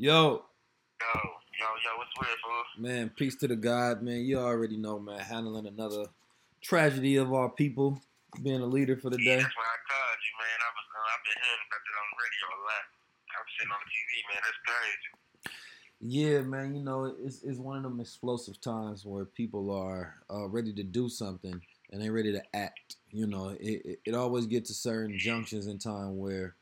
Yo, Yo, yo, yo, what's weird, fool? man, peace to the God, man. You already know, man. Handling another tragedy of our people, being a leader for the Yeah, day. that's why I called you, man. I was, uh, I've been hearing about that on the radio a lot. I was sitting on the TV, man. That's crazy. Yeah, man. You know, it's it's one of them explosive times where people are uh, ready to do something and they're ready to act. You know, it, it, it always gets to certain junctions in time where,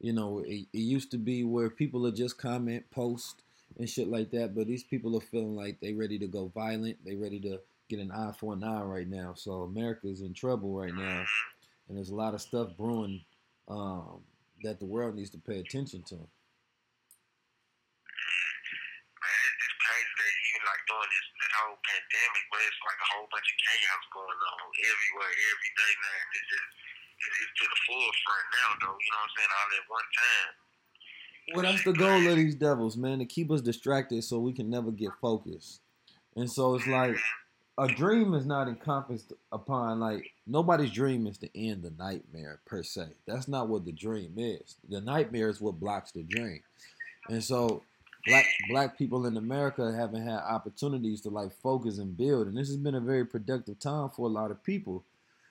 you know, it, it used to be where people would just comment, post, and shit like that. But these people are feeling like they ready to go violent. They ready to get an eye for an eye right now. So America's in trouble right now, and there's a lot of stuff brewing um, that the world needs to pay attention to. Man, it's crazy that even like during this, this whole pandemic, but it's like a whole bunch of chaos going on everywhere, every day, man. It's just, it's to the forefront now, though. You know what I'm saying? All at one time. Well, that's the goal of these devils, man, to keep us distracted so we can never get focused. And so it's like a dream is not encompassed upon like nobody's dream is to end the nightmare per se. That's not what the dream is. The nightmare is what blocks the dream. And so black black people in America haven't had opportunities to like focus and build. And this has been a very productive time for a lot of people.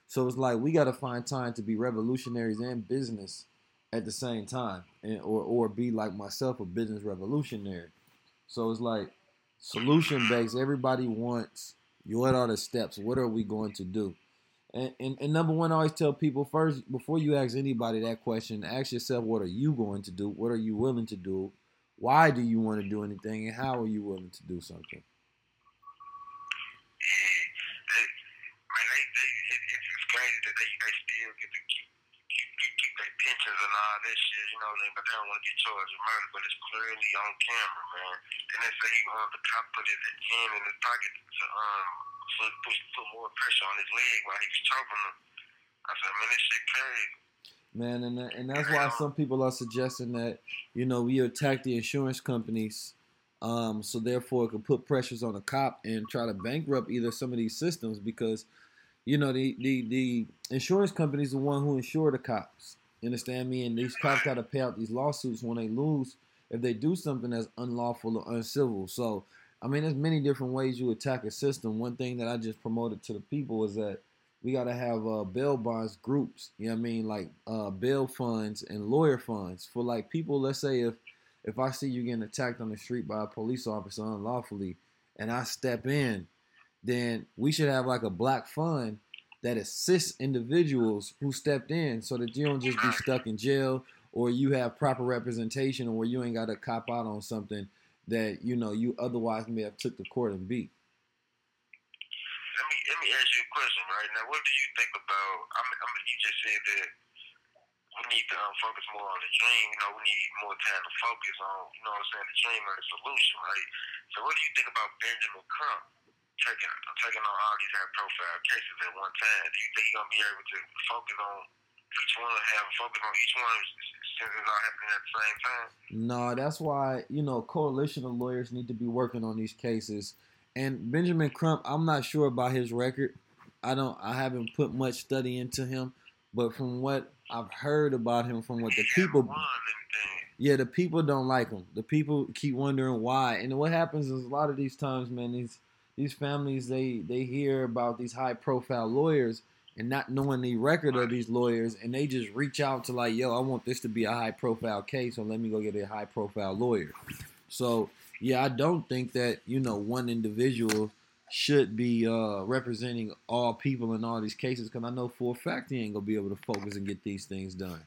So it's like we got to find time to be revolutionaries and business at the same time, and or or be like myself, a business revolutionary. So it's like solution based. Everybody wants what are the steps? What are we going to do? And, and and number one, I always tell people first before you ask anybody that question, ask yourself what are you going to do? What are you willing to do? Why do you want to do anything, and how are you willing to do something? Yeah, they, man, they, they, it, it's, it's crazy that they, they still get to keep, keep, keep, keep their pensions and all that shit, you know, they, but they don't want to get charged with murder, but it's clearly on camera, man. And they say he, uh, the cop put his hand in his pocket to, um, so put, put more pressure on his leg while he was choking him. I said, man, this shit crazy. Man, and that, and that's why some people are suggesting that you know we attack the insurance companies, um, so therefore it could put pressures on the cop and try to bankrupt either some of these systems because, you know, the the, the insurance companies the one who insure the cops. You understand me? And these cops got to pay out these lawsuits when they lose if they do something that's unlawful or uncivil. So, I mean, there's many different ways you attack a system. One thing that I just promoted to the people is that we got to have uh, bail bonds groups. You know what I mean? Like uh, bail funds and lawyer funds for like people. Let's say if if I see you getting attacked on the street by a police officer unlawfully, and I step in, then we should have like a black fund that assists individuals who stepped in, so that you don't just be stuck in jail or you have proper representation, or you ain't got to cop out on something that you know you otherwise may have took the court and beat. Let me let me ask you a question right now. What do you think about? I mean, I mean you just said that we need to um, focus more on the dream. You know, we need more time to focus on. You know, what I'm saying the dream and the solution, right? So, what do you think about Benjamin Crump taking I'm taking on all these high profile cases at one time? Do you think you're gonna be able to focus on each one, have a focus on each one since it's all happening at the same time? No, that's why you know coalition of lawyers need to be working on these cases. And Benjamin Crump, I'm not sure about his record. I don't. I haven't put much study into him, but from what I've heard about him, from what the people, haven't won anything. yeah, the people don't like him. The people keep wondering why. And what happens is a lot of these times, man, these these families they they hear about these high profile lawyers and not knowing the record of these lawyers, and they just reach out to like, yo, I want this to be a high profile case, so let me go get a high profile lawyer. So yeah, I don't think that you know one individual should be uh, representing all people in all these cases because I know for a fact he ain't gonna be able to focus and get these things done.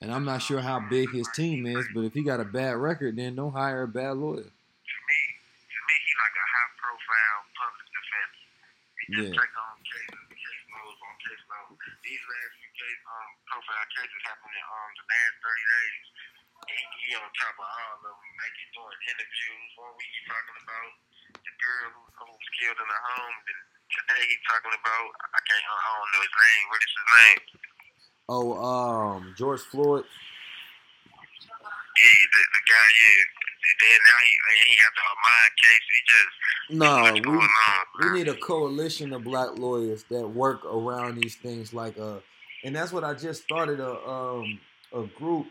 And I'm not sure how big his team is, but if he got a bad record, then don't hire a bad lawyer. To me, to me, he's like a high profile defender. He just Yeah. take on cases, case loads on case loads. These last few case um profile cases happened in um the last thirty days. he, he on top of all of them. He doing interviews. One week he talking about the girl who, who was killed in the home. Then today he talking about I can't I don't know his name. What is his name? Oh, um, George Floyd. Yeah, the, the guy. Yeah. Then now he he got the mind case. He just No, we we need a coalition of black lawyers that work around these things like uh and that's what I just started a um a group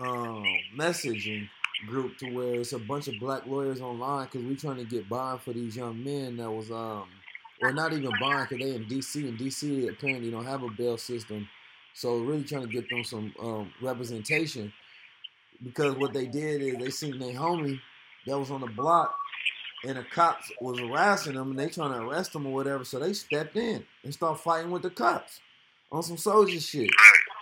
um messaging group to where it's a bunch of black lawyers online because we're trying to get bond for these young men that was um or not even bond because they in DC and DC apparently don't have a bail system. So really trying to get them some um, representation because what they did is they seen their homie that was on the block and the cops was harassing them and they trying to arrest them or whatever. So they stepped in and started fighting with the cops on some soldier shit.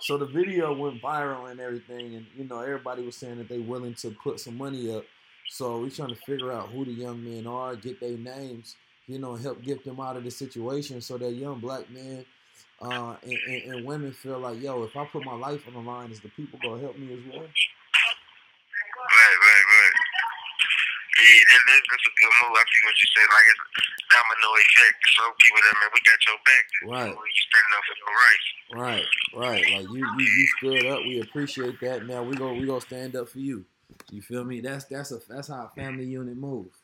So the video went viral and everything, and you know everybody was saying that they willing to put some money up. So we trying to figure out who the young men are, get their names, you know, help get them out of the situation so that young black men uh, and, and, and women feel like, yo, if I put my life on the line, is the people gonna help me as well? Right, right, right. That, that, that's a good move. I see what you said. Like it's a domino effect. Show people that man, we got your back. Right. You standing up for your rights. Right, right. Like you, you, you stood up. We appreciate that. Now we go, we gonna stand up for you. You feel me? That's that's a that's how a family unit moves.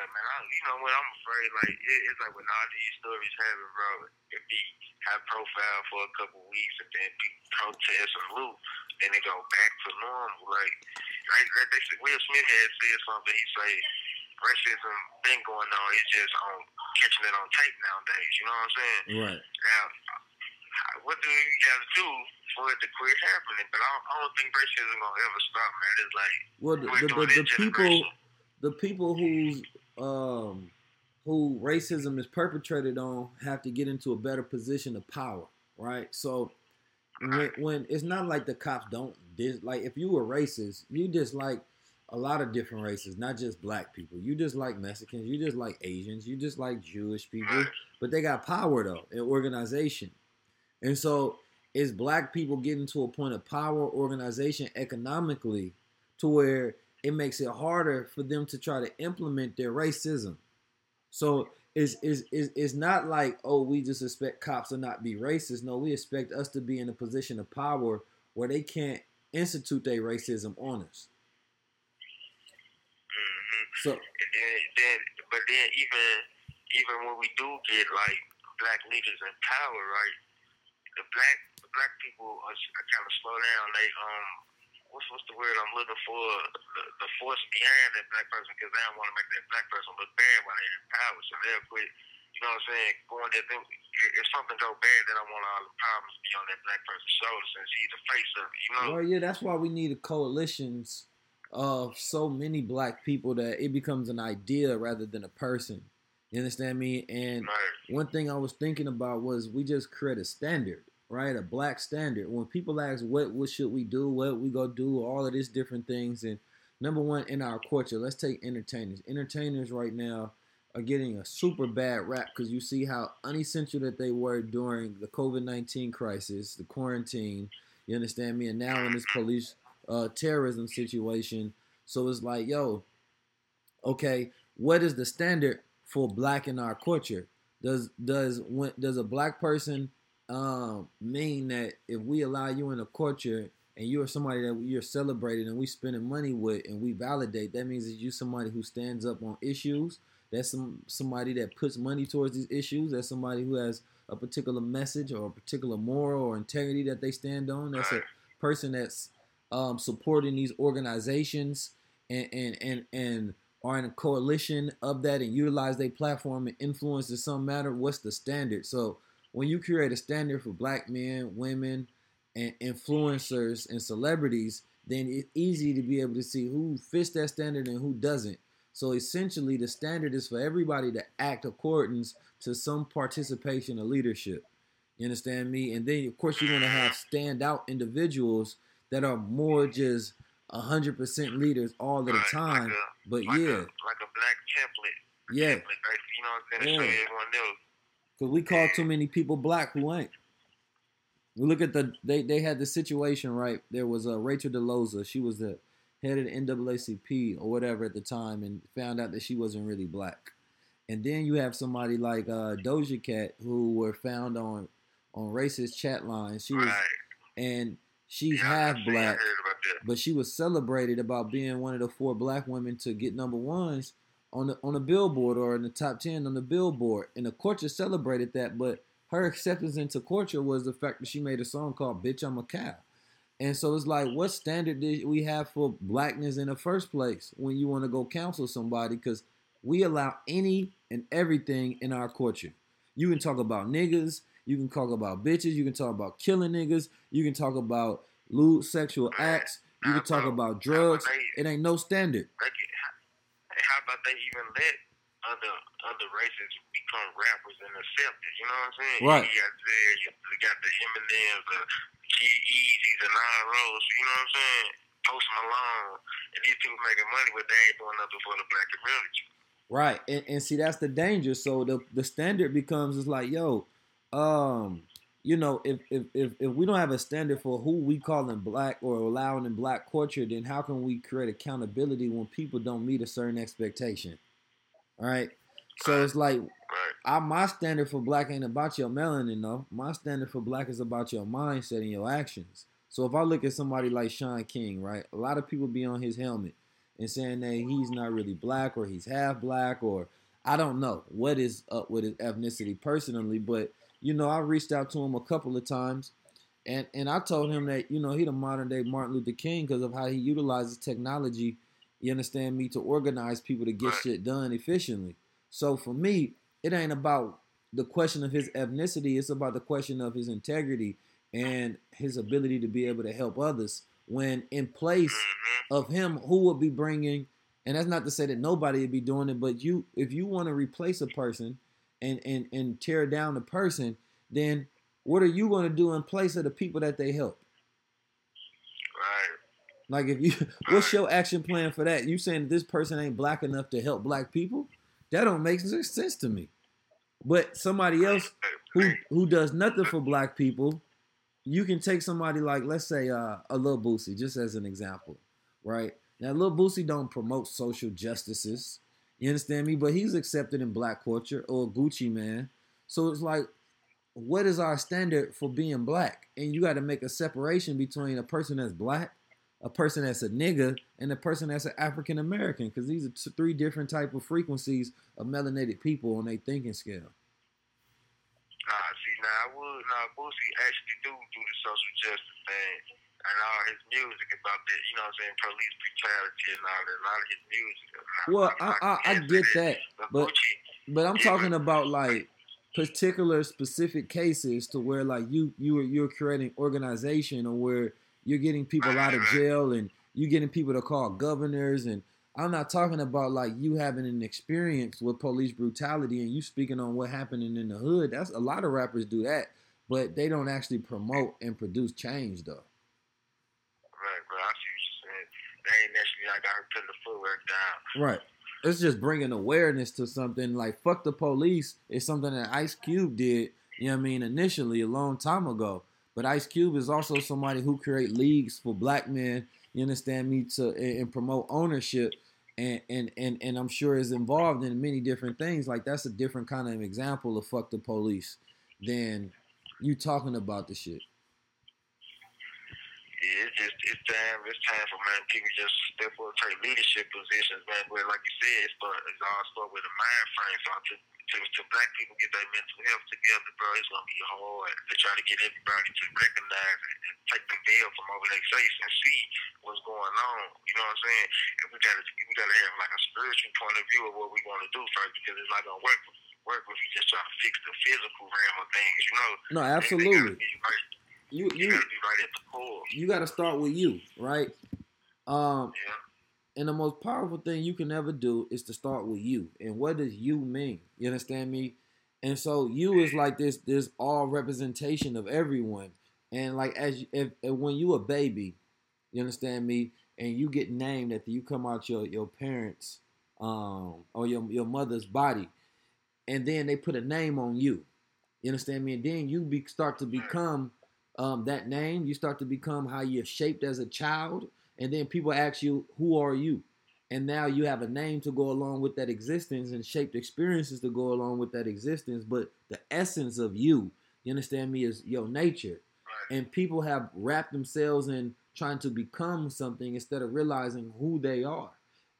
But man, I, you know what? I'm afraid. Like it, it's like when all these stories happen, bro. It be high profile for a couple weeks, and then people protest and loot, then they go back to normal. Like, like like they said, Will Smith had said something. He say racism been going on. It's just on catching it on tape nowadays. You know what I'm saying? Right. Now, what do you guys do for it to quit happening? But I don't, I don't think racism gonna ever stop, man. It's like Well, the, the, the, the people, the people who's um who racism is perpetrated on have to get into a better position of power, right? So when, when it's not like the cops don't dis like if you were racist, you dislike a lot of different races, not just black people. You just like Mexicans, you just like Asians, you just like Jewish people, but they got power though in organization. And so is black people getting to a point of power organization economically to where it makes it harder for them to try to implement their racism. So it's, it's, it's, it's not like, oh, we just expect cops to not be racist. No, we expect us to be in a position of power where they can't institute their racism on us. hmm So And then, then, but then even even when we do get like black leaders in power, right? The black the black people are, are kind of slow down. They um, what's what's the word I'm looking for? The, the force behind that black person because they don't want to make that black person look bad while they're in power, so they'll quit. You know what I'm saying? Going there, then if something go bad, then don't want all the problems to be on that black person's shoulders since he's the face of it. You know? Well, yeah, that's why we need a coalitions of so many black people that it becomes an idea rather than a person. You understand me? And Right. one thing I was thinking about was we just create a standard, right? A black standard. When people ask what what should we do, what we go do, all of these different things. And number one in our culture, let's take entertainers. Entertainers right now are getting a super bad rap because you see how unessential that they were during the COVID nineteen crisis, the quarantine. You understand me? And now in this police uh, terrorism situation, so it's like, yo, okay, what is the standard for black in our culture? Does does when does a black person um, mean that if we allow you in a culture and you're somebody that you're celebrating and we spending money with and we validate, that means that you somebody who stands up on issues. That's some somebody that puts money towards these issues. That's somebody who has a particular message or a particular moral or integrity that they stand on. That's a person that's um, supporting these organizations and and and and are in a coalition of that and utilize their platform and influence in some matter. What's the standard? So when you create a standard for black men, women, and influencers and celebrities, then it's easy to be able to see who fits that standard and who doesn't. So essentially, the standard is for everybody to act accordance to some participation or leadership. You understand me? And then, of course, you're going to have standout individuals that are more just 100% leaders all the time. Like a, But like yeah, a, like a black template. yeah, Template, like, you know what I'm saying? To Yeah. Show everyone else. because we call too many people black who ain't. We look at the they they had the situation right. There was a uh, Rachel Dolezal. She was the head of the NAACP or whatever at the time, and found out that she wasn't really black. And then you have somebody like uh, Doja Cat who were found on on racist chat lines. She was Right. and she's Yeah, half black, heard about that. but she was celebrated about being one of the four black women to get number ones on the on the billboard or in the top ten on the billboard. And the culture celebrated that, but her acceptance into culture was the fact that she made a song called "Bitch I'm a Cow." And so it's like, what standard did we have for blackness in the first place when you want to go counsel somebody? Because we allow any and everything in our culture. You can talk about niggas, you can talk about bitches, you can talk about killing niggas, you can talk about lewd sexual acts, you can talk about drugs. It ain't no standard. How- about they even let other other races become rappers and accept it? You know what I'm saying? Right. You got there, you got the Eminems, the G-Eazy's, and all those. You know what I'm saying? Post Malone, and these people making money, but they ain't doing nothing for the black community. Right. And, and see that's the danger. So the the standard becomes it's like, yo, um, you know, if, if if if we don't have a standard for who we call them black or allowing in black culture, then how can we create accountability when people don't meet a certain expectation? All right. So it's like I, my standard for black ain't about your melanin though. My standard for black is about your mindset and your actions. So if I look at somebody like Shaun King, right, a lot of people be on his helmet and saying that he's not really black or he's half black or I don't know what is up with his ethnicity personally, but you know I reached out to him a couple of times, and and I told him that you know he the modern day Martin Luther King because of how he utilizes technology. You understand me to organize people to get shit done efficiently. So for me, it ain't about the question of his ethnicity. It's about the question of his integrity and his ability to be able to help others. When in place hmm of him, who would be bringing, and that's not to say that nobody would be doing it, but you, if you want to replace a person and and and tear down the person, then what are you going to do in place of the people that they help? Right. Like if you, what's your action plan for that? You saying this person ain't black enough to help black people? That don't make sense to me. But somebody else who who does nothing for black people, you can take somebody like let's say uh, a Lil Boosie, just as an example, right? Now Lil Boosie don't promote social justices, you understand me? But he's accepted in black culture or Gucci Mane. So it's like, what is our standard for being black? And you got to make a separation between a person that's black, a person that's a nigga, and a person that's an African American, because these are t- three different type of frequencies of melanated people on their thinking scale. Nah, see, now I would, nah, Boosie actually do do the social justice thing and all his music about that, you know what I'm saying, police brutality and all that, a lot of his music. Well, I I, I get that, But, but Gucci, but I'm talking about like particular specific cases to where like you you are you're creating organization or where you're getting people out of jail and you're getting people to call governors and I'm not talking about like you having an experience with police brutality and you speaking on what happening in the hood. That's a lot of rappers do that, but they don't actually promote and produce change though. Right, I see what saying. They ain't actually like here putting the footwork down. Right. It's just bringing awareness to something like fuck the police is something that Ice Cube did, you know what I mean, initially a long time ago. But Ice Cube is also somebody who create leagues for black men, you understand me, to and, and promote ownership and, and and and I'm sure is involved in many different things. Like that's a different kind of example of fuck the police than you talking about the shit. Yeah, it's just it's time it's time for man people just step up take leadership positions, man. But like you said, it's, start, it's all start with a mind frame. So to, to to black people get their mental health together, bro, it's gonna be hard to try to get everybody to recognize it and take the veil from over their face and see what's going on. You know what I'm saying? And we gotta we gotta have like a spiritual point of view of what we want to do first because it's not gonna work work if we just try to fix the physical realm of things. You know? No, absolutely. Gotta. You You you gotta right at the core. you got to start with you, right? Um, Yeah. and the most powerful thing you can ever do is to start with you. And what does you mean? You understand me? And so you is like this this all representation of everyone. And like as if, if when you a baby, you understand me, and you get named after you come out your your parents um or your your mother's body, and then they put a name on you. You understand me? And then you be, start to become um, that name, you start to become how you're shaped as a child, and then people ask you, "Who are you?" And now you have a name to go along with that existence and shaped experiences to go along with that existence. But the essence of you, you understand me, is your nature. Right. And people have wrapped themselves in trying to become something instead of realizing who they are.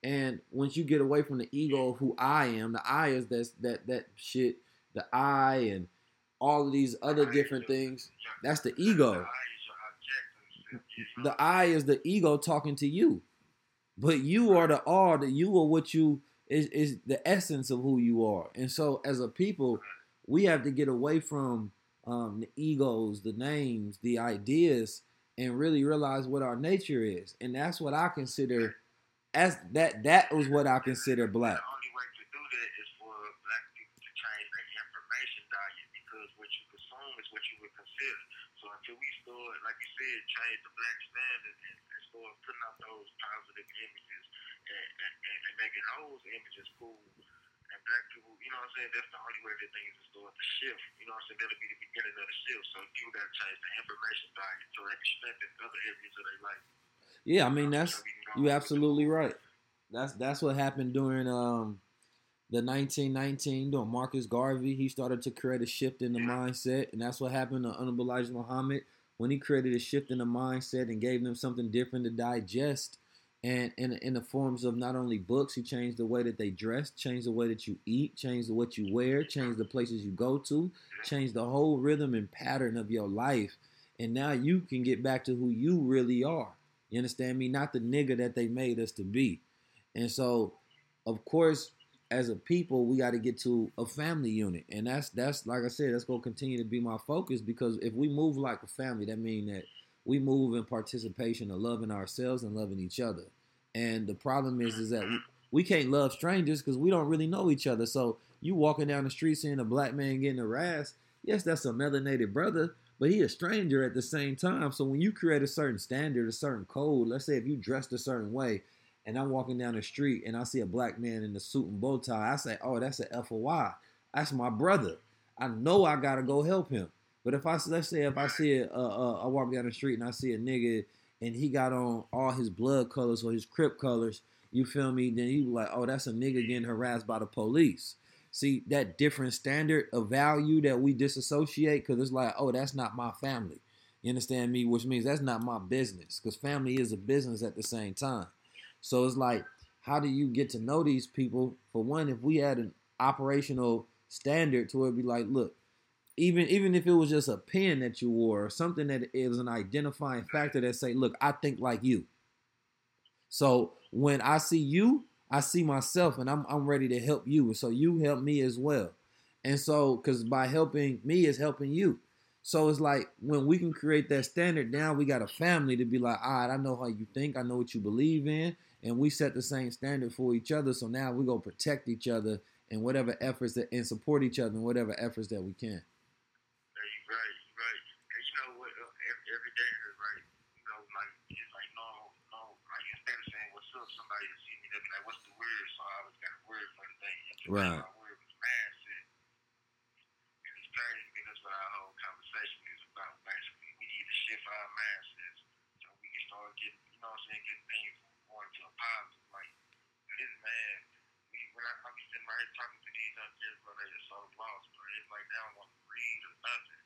And once you get away from the ego of who I am, the I is that's that that shit, the I and all of these other different things. That's the ego. The I is the ego talking to you. But you are the all. that you are what you is is the essence of who you are. And so as a people, we have to get away from um, the egos, the names, the ideas, and really realize what our nature is. And that's what I consider as that that was what I consider black. The only way to do that is for black people to change their information diet because what you consume is what you would consider. So until like you said, change the black standard and, and start putting out those positive images and, and, and, and making those images cool. And black people, you know what I'm saying? That's the only way that things will start to shift. You know what I'm saying? That'll be the beginning of the shift. So people got to change the information so they can strengthen other areas of their life. Yeah, I mean that's So we can go you absolutely right. That's that's what happened during um the 1919 during Marcus Garvey. He started to create a shift in the mindset, and that's what happened to Honorable Elijah Muhammad when he created a shift in the mindset and gave them something different to digest. And in in the forms of not only books, he changed the way that they dress, changed the way that you eat, changed what you wear, changed the places you go to, changed the whole rhythm and pattern of your life. And now you can get back to who you really are. You understand me? Not the nigga that they made us to be. And so, of course, as a people, we got to get to a family unit, and that's that's like I said, that's gonna continue to be my focus because if we move like a family, that means that we move in participation of loving ourselves and loving each other. And the problem is, is that we, can't love strangers because we don't really know each other. So you walking down the street seeing a black man getting harassed, yes, that's a melanated brother, but he a stranger at the same time. So when you create a certain standard, a certain code, let's say if you dressed a certain way, and I'm walking down the street and I see a black man in the suit and bow tie, I say, oh, that's an F O Y. That's my brother. I know I gotta go help him. But if I let's say if I see a, uh, uh, walk down the street and I see a nigga and he got on all his blood colors or his crip colors, you feel me? Then you like, oh, that's a nigga getting harassed by the police. See that different standard of value that we disassociate because it's like, oh, that's not my family. You understand me? Which means that's not my business because family is a business at the same time. So it's like, how do you get to know these people? For one, if we had an operational standard to where it'd be like, look, even even if it was just a pin that you wore or something that is an identifying factor that say, look, I think like you. So when I see you, I see myself and I'm I'm ready to help you. And so you help me as well. And so because by helping me is helping you. So it's like when we can create that standard, now we got a family to be like, all right, I know how you think, I know what you believe in, and we set the same standard for each other. So now we go protect each other in whatever efforts that and support each other in whatever efforts that we can. Right, you right. And you know what? Uh, every, every day is right. You know, like it's like no, no. Like instead of saying what's up, somebody will see me. They'll be like, "What's the word?" So I always got a word for the day. And today Right. My word was mindset. And it's crazy because that's what our whole conversation is about. Basically, we need to shift our mindsets so we can start getting, you know, what I'm saying, getting things going to a positive. Like this man, we when I, I be sitting right talking to these young kids, bro, they are so lost, bro. It's like they don't want to read or nothing.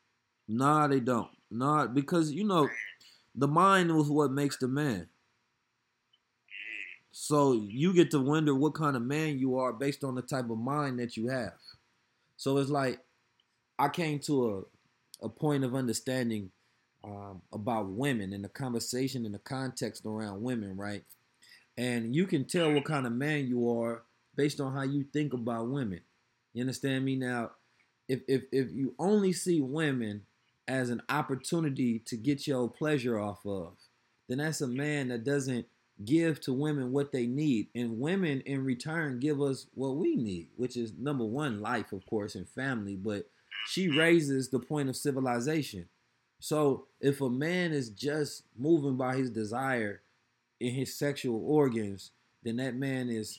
Nah, they don't. Nah, because you know, the mind is what makes the man. So you get to wonder what kind of man you are based on the type of mind that you have. So it's like I came to a, a point of understanding um, about women and the conversation and the context around women, right? And you can tell what kind of man you are based on how you think about women. You understand me? Now, if if if you only see women as an opportunity to get your pleasure off of, then that's a man that doesn't give to women what they need. And women in return give us what we need, which is number one, life, of course, and family. But she raises the point of civilization. So if a man is just moving by his desire in his sexual organs, then that man is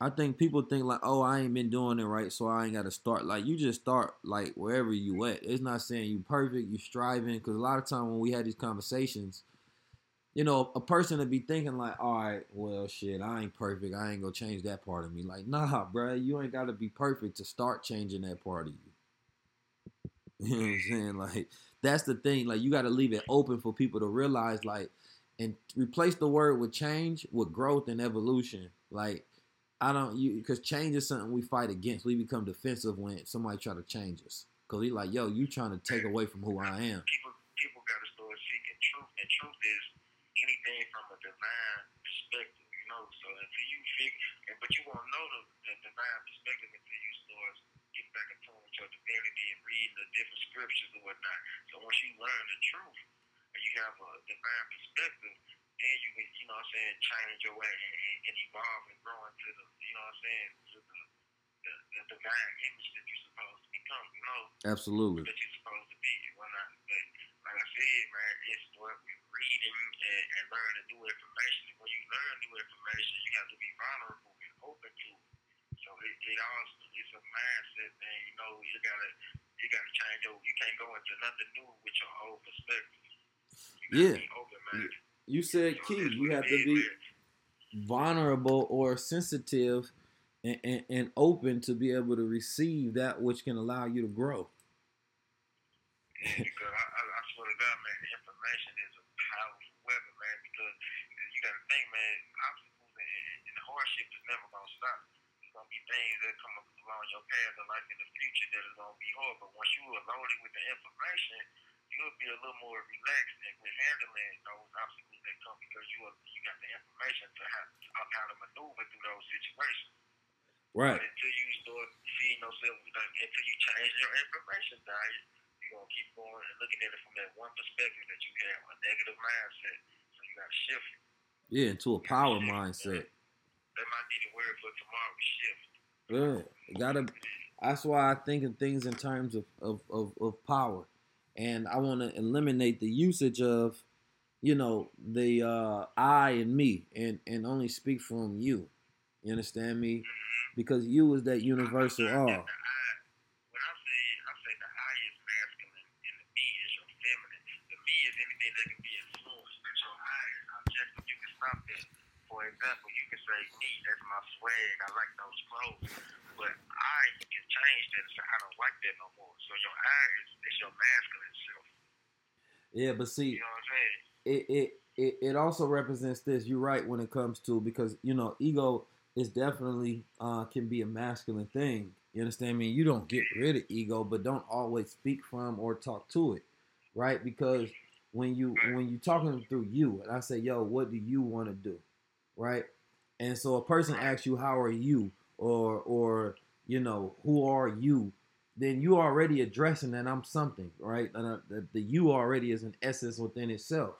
I think people think like, oh, I ain't been doing it right, so I ain't got to start. Like you just start like wherever you at. It's not saying you perfect, you striving. Because a lot of time when we had these conversations, you know, a person would be thinking like, all right, well, shit, I ain't perfect. I ain't gonna change that part of me. Like, nah, bro, you ain't got to be perfect to start changing that part of you. You know what I'm saying? Like, that's the thing. Like, you got to leave it open for people to realize, like, and replace the word with change with growth and evolution. Like, I don't you because change is something we fight against. We become defensive when somebody try to change us. Cause we like, yo, you trying to take away from who I am. People people gotta start seeking truth, and truth is anything from a divine perspective, you know. So until you figure, but you won't know the, the divine perspective until you start getting back in tune with your divinity and reading the different scriptures and whatnot. So once you learn the truth and you have a divine perspective, then you can, you know what I'm saying, change your way and, and evolve and grow into the, you know what I'm saying, to the, the, the divine image that you're supposed to become, you know. Absolutely. That you're supposed to be and whatnot. But like I said, man, it's what we're reading and, and learning new information. When you learn new information, you have to be vulnerable and open to it. So it, it also it's a mindset, man. You know, you gotta you gotta change your. You can't go into nothing new with your old perspective. You gotta Yeah. be open minded. You said key. You have to be vulnerable or sensitive and, and, and open to be able to receive that which can allow you to grow. because I, I, I swear to God, man, information is a powerful weapon, man. Because you got to think, man, obstacles and, and hardship is never gonna stop. There's gonna be things that come up along your path in life in the future that is gonna be hard. But once you are loaded with the information, you'll be a little more relaxed and with handling those obstacles that come because you are, you got the information to how, of how to maneuver through those situations. Right. But until you start feeding yourself, like, until you change your information diet, you're gonna keep going and looking at it from that one perspective that you have, a negative mindset. So you gotta shift it. Yeah, into a power mindset. That might be the word for tomorrow. Shift. Yeah. Gotta that's why I think of things in terms of, of, of, of power. And I wanna eliminate the usage of, you know, the uh I and me and, and only speak from you. You understand me? Because you is that universal all. the I, when I say I say the I is masculine and the me is your feminine. The me is anything that can be influenced, but your I is objective. You can stop that. For example, you can say me, that's my swag. I like those clothes. But I can change that and say I don't like that no more. So your I is, is your masculine self. Yeah, but see, You know what I'm saying? it, it it it also represents this. You're right when it comes to because you know ego is definitely uh, can be a masculine thing. You understand me? You don't get rid of ego, but don't always speak from or talk to it, right? Because when you when you talking through you, and I say, "Yo, what do you want to do?" Right? And so a person asks you, "How are you?" or or you know, "Who are you?" Then you already addressing that I'm something, right? And uh, the, the you already is an essence within itself.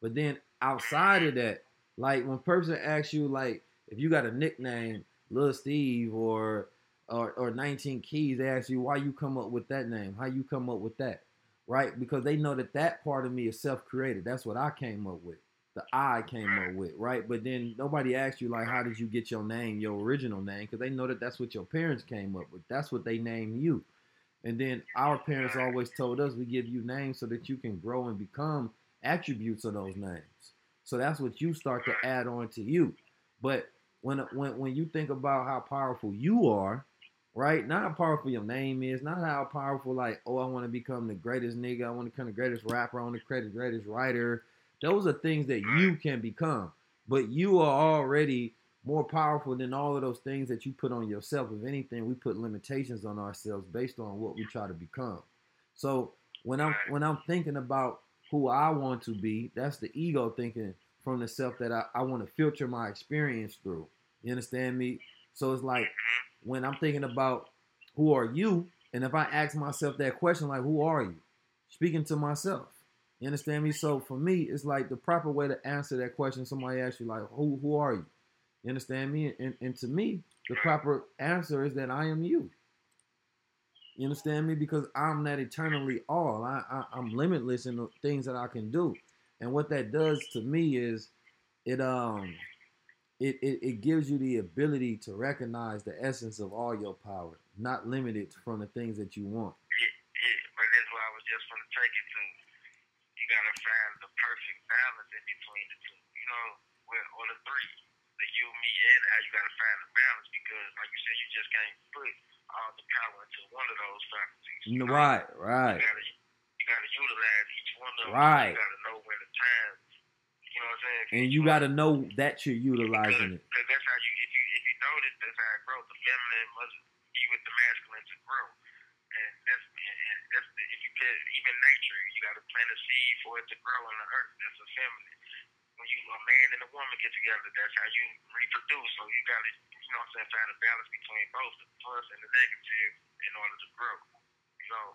But then outside of that, like when person asks you, like if you got a nickname, Little Steve or or or 19 Keys, they ask you why you come up with that name, how you come up with that, right? Because they know that that part of me is self-created. That's what I came up with. The I came up with, right? But then nobody asks you like, how did you get your name, your original name? Because they know that that's what your parents came up with. That's what they named you. And then our parents always told us we give you names so that you can grow and become attributes of those names. So that's what you start to add on to you. But when when when you think about how powerful you are, right? Not how powerful your name is, not how powerful like, oh, I want to become the greatest nigga, I want to become the greatest rapper, I want to become the greatest writer. Those are things that you can become. But you are already more powerful than all of those things that you put on yourself. If anything, we put limitations on ourselves based on what we try to become. So when I'm when I'm thinking about who I want to be, that's the ego thinking from the self that I, I want to filter my experience through. You understand me? So it's like mm-hmm. when I'm thinking about who are you, and if I ask myself that question, like who are you? Speaking to myself. You understand me? So for me, it's like the proper way to answer that question. Somebody asks you like, who who are you? You understand me? And, and to me, the proper answer is that I am you. You understand me? Because I'm not eternally all. I, I I'm limitless in the things that I can do. And what that does to me is it um it, it, it gives you the ability to recognize the essence of all your power, not limited from the things that you want. Yeah, yeah, but that's why I was just going to take it to. You got to find the perfect balance in between the two. You know, well, or the three, the you, me, and how you got to find the balance because, like you said, you just can't put all the power into one of those faculties. You know? Right, right. You gotta, you gotta utilize each one of them. Right. You gotta know when the time. You know what I'm saying? And you got to know that you're utilizing it. Because that's how you, if you if you know that that's how it grows. The feminine must be with the masculine to grow. And that's and that's the, if you could even nature, you got to plant a seed for it to grow on the earth. That's a feminine. When you a man and a woman get together, that's how you reproduce. So you got to you know what I'm saying find a balance between both the plus and the negative in order to grow. You know.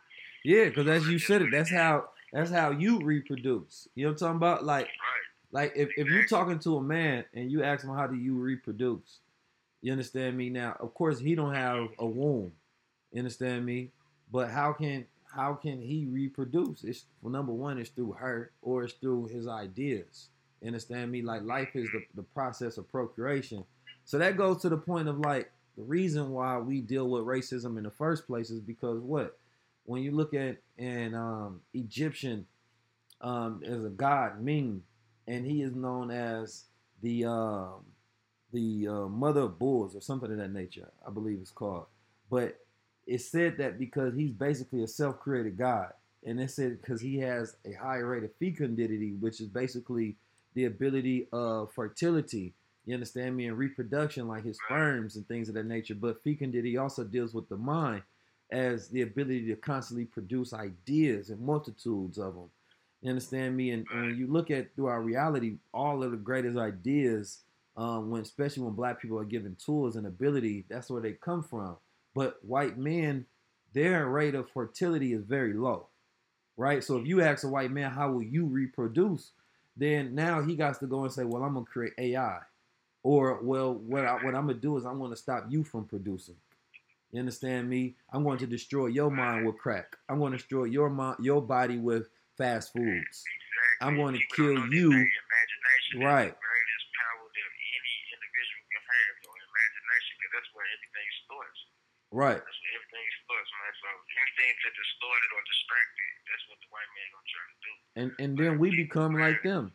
Yeah, because as you said it, that's how that's how you reproduce. You know what I'm talking about? Like Right. Like if, if you're talking to a man and you ask him how do you reproduce, you understand me now. Of course, he don't have a womb, you understand me. But how can how can he reproduce? It's well, number one, it's through her or it's through his ideas. Understand me? Like life is the, the process of procreation. So that goes to the point of like the reason why we deal with racism in the first place is because what? When you look at an um, Egyptian um, as a god, Min, and he is known as the um, the uh, mother of bulls or something of that nature. I believe it's called. But it's said that because he's basically a self-created god, and it said because he has a high rate of fecundity, which is basically the ability of fertility. You understand me? And reproduction, like his sperms and things of that nature. But fecundity also deals with the mind as the ability to constantly produce ideas and multitudes of them. You understand me? And, you look at through our reality, all of the greatest ideas, um, when especially when black people are given tools and ability, that's where they come from. But white men, their rate of fertility is very low, right? So if you ask a white man, how will you reproduce? Then now he got to go and say, well, I'm gonna create AI, or well, what I, what I'm gonna do is I'm gonna stop you from producing. You understand me? I'm going to destroy your mind with crack. I'm going to destroy your mind, your body with fast foods. Exactly. I'm going to kill you. Imagination Right. is the greatest power that any individual can have. Your imagination, because that's where everything starts. Right. That's where everything starts, man. So anything to distort it or distract it, that's what the white man gonna try to do. and and then we become like them.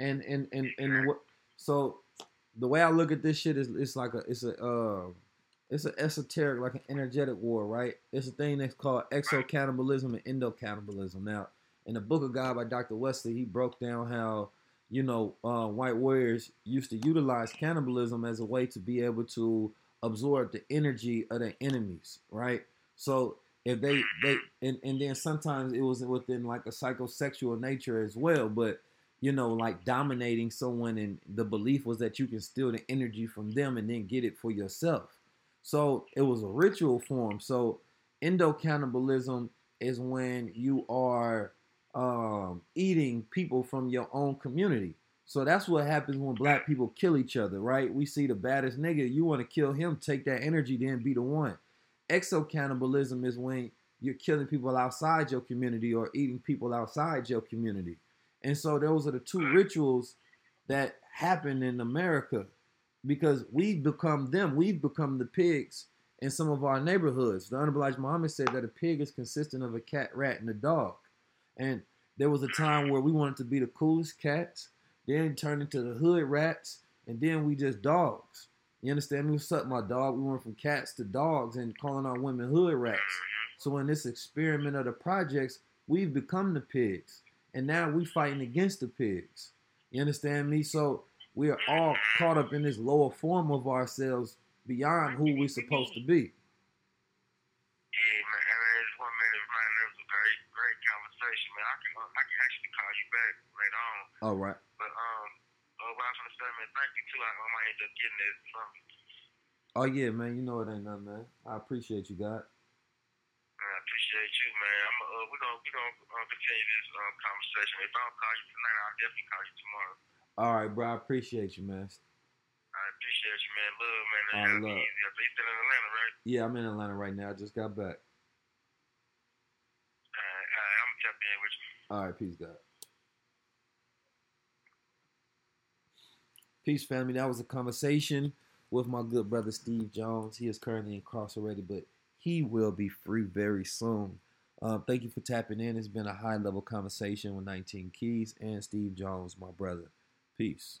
And and and and what so the way i look at this shit is it's like a it's a uh it's an esoteric like an energetic war right? It's a thing that's called exo cannibalism and endo cannibalism now in the book of god by dr wesley he broke down how you know uh, white warriors used to utilize cannibalism as a way to be able to absorb the energy of their enemies right? So if they they and, and then sometimes it was within like a psychosexual nature as well but you know like dominating someone and the belief was that you can steal the energy from them and then get it for yourself. So it was a ritual form. So endo cannibalism is when you are um, eating people from your own community. So that's what happens when black people kill each other right? We see the baddest nigga you want to kill him take that energy then be the one exo cannibalism is when you're killing people outside your community or eating people outside your community. And so those are the two rituals that happen in America because we've become them. We've become the pigs in some of our neighborhoods. The Honorable Elijah Muhammad said that a pig is consistent of a cat, rat, and a dog. And there was a time where we wanted to be the coolest cats, then turned into the hood rats, and then we just dogs. You understand me? What's up, my dog? We went from cats to dogs and calling our women hood rats. So in this experiment of the projects, we've become the pigs. And now we fighting against the pigs. You understand me? So we are all caught up in this lower form of ourselves beyond who we're supposed to be. Yeah, man. Just man, man, that was a great, great conversation, man. I can, I can actually call you back later on. All right. But um, uh, what I gonna man, thank you too. I, I might end up getting this from you. Oh yeah, man. You know it ain't nothing, man. I appreciate you, God. I appreciate you, man. I'm uh, we're gonna we're gonna uh, continue this um, conversation. If I don't call you tonight, I'll definitely call you tomorrow. All right, bro. I appreciate you, man. I appreciate you, man. Love, man. All Have love. easy. You still in Atlanta, right? Yeah, I'm in Atlanta right now. I just got back. tap in with you. All right, peace, God. Peace, family. That was a conversation with my good brother Steve Jones. He is currently incarcerated, but he will be free very soon. Um, thank you for tapping in. It's been a high level conversation with 19 Keys and Steve Jones, my brother. Peace.